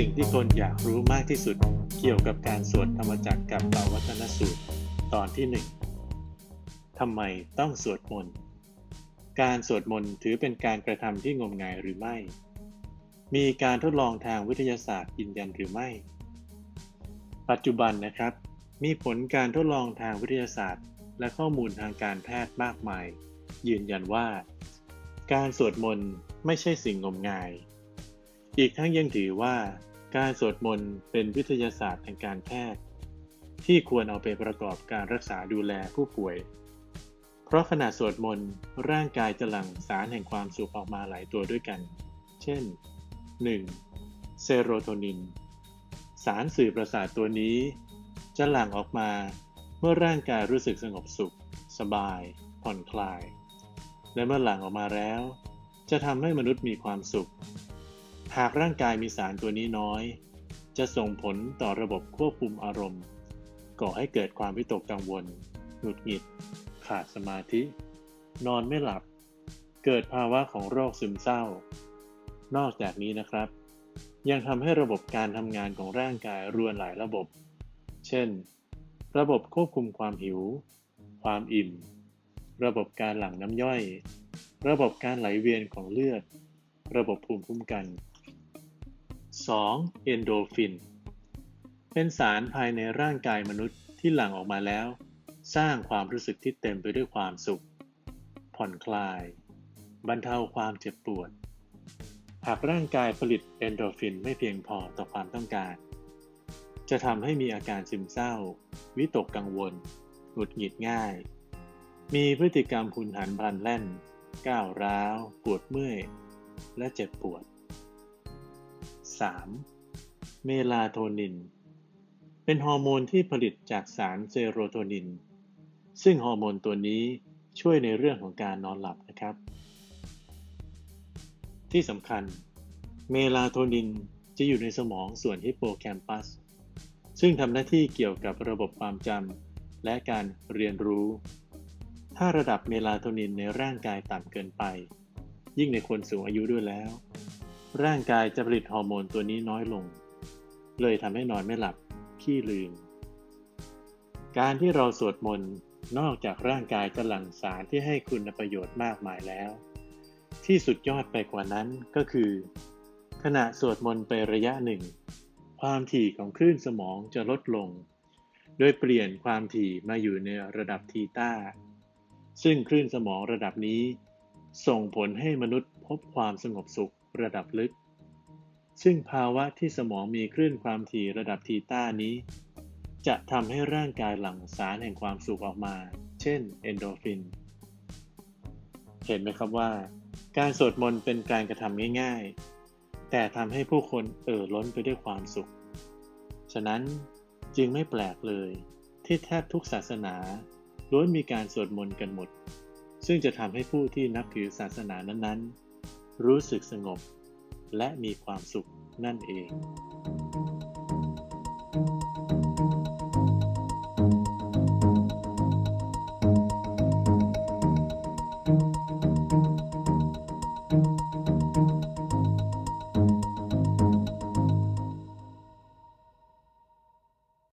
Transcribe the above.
สิ่งที่คนอยากรู้มากที่สุดเกี่ยวกับการสวดธรรมจักรกับเปาวัฒนสูตร ตอนที่หนึ่งทำไมต้องสวดมนต์ การสวดมนต์ถือเป็นการกระทำที่งมงายหรือไม่ มีการทดลองทางวิทยาศาสตร์ยืนยันหรือไม่ ปัจจุบันนะครับ มีผลการทดลองทางวิทยาศาสตร์ และข้อมูลทางการแพทย์มากมาย ยืนยันว่า การสวดมนต์ไม่ใช่สิ่งงมงาย อีกทั้งยังถือว่า การสวดมนต์เป็นวิทยาศาสตร์ทางการแพทย์ ที่ควรเอาไปประกอบการรักษาดูแลผู้ป่วย เพราะขณะสวดมนต์ร่างกายจะหลั่งสารแห่งความสุขออกมาหลายตัวด้วยกัน เช่น 1. เซโรโทนิน สารสื่อประสาทตัวนี้ จะหลั่งออกมาเมื่อร่างกายรู้สึกสงบสุข สบาย ผ่อนคลาย และเมื่อหลั่งออกมาแล้ว จะทำให้มนุษย์มีความสุข หากร่างกายมีสารตัวนี้น้อย จะส่งผลต่อระบบควบคุมอารมณ์ ก่อให้เกิดความวิตกกังวล หงุดหงิด ขาดสมาธิ นอนไม่หลับ เกิดภาวะของโรคซึมเศร้า นอกจากนี้นะครับ ยังทำให้ระบบการทำงานของร่างกายรวนหลายระบบ เช่น ระบบควบคุมความหิว ความอิ่ม ระบบการหลั่งน้ำย่อย ระบบการไหลเวียนของเลือดระบบภูมิคุ้มกัน 2. เอนโดฟิน เป็นสารภายในร่างกายมนุษย์ที่หลั่งออกมาแล้ว สร้างความรู้สึกที่เต็มไปด้วยความสุข ผ่อนคลาย บรรเทาความเจ็บปวด หากร่างกายผลิตเอนโดฟินไม่เพียงพอต่อความต้องการ จะทำให้มีอาการซึมเศร้า วิตกกังวล หงุดหงิดง่าย มีพฤติกรรมหุนหันพลันแล่น ก้าวร้าว ปวดเมื่อย และเจ็บปวด 3. เมลาโทนิน เป็นฮอร์โมนที่ผลิตจากสารเซโรโทนิน ซึ่งฮอร์โมนตัวนี้ช่วยในเรื่องของการนอนหลับนะครับ ที่สำคัญ เมลาโทนินจะอยู่ในสมองส่วนฮิปโปแคมปัส ซึ่งทำหน้าที่เกี่ยวกับระบบความจำและการเรียนรู้ ถ้าระดับเมลาโทนินในร่างกายต่ำเกินไป ยิ่งในคนสูงอายุด้วยแล้ว ร่างกายจะผลิตฮอร์โมนตัวนี้น้อยลง เลยทำให้นอนไม่หลับ ขี้ลืม การที่เราสวดมนต์นอกจากร่างกายจะหลั่งสารที่ให้คุณประโยชน์มากมายแล้ว ที่สุดยอดไปกว่านั้นก็คือ ขณะสวดมนต์ไประยะหนึ่ง ความถี่ของคลื่นสมองจะลดลง โดยเปลี่ยนความถี่มาอยู่ในระดับทีต้า ซึ่งคลื่นสมองระดับนี้ ส่งผลให้มนุษย์พบความสงบสุข ระดับลึก ซึ่งภาวะที่สมองมีคลื่นความถี่ระดับทีต้านี้ จะทำให้ร่างกายหลั่งสารแห่งความสุขออกมา เช่นเอนโดฟิน เห็นไหมครับว่า การสวดมนต์เป็นการกระทำง่าย ๆ แต่ทำให้ผู้คนเอ่อล้นไปด้วยความสุข ฉะนั้นจึงไม่แปลกเลย ที่แทบทุกศาสนาล้วนมีการสวดมนต์กันหมด ซึ่งจะทำให้ผู้ที่นับถือศาสนานั้นๆ รู้สึกสงบ และมีความสุขนั่นเอง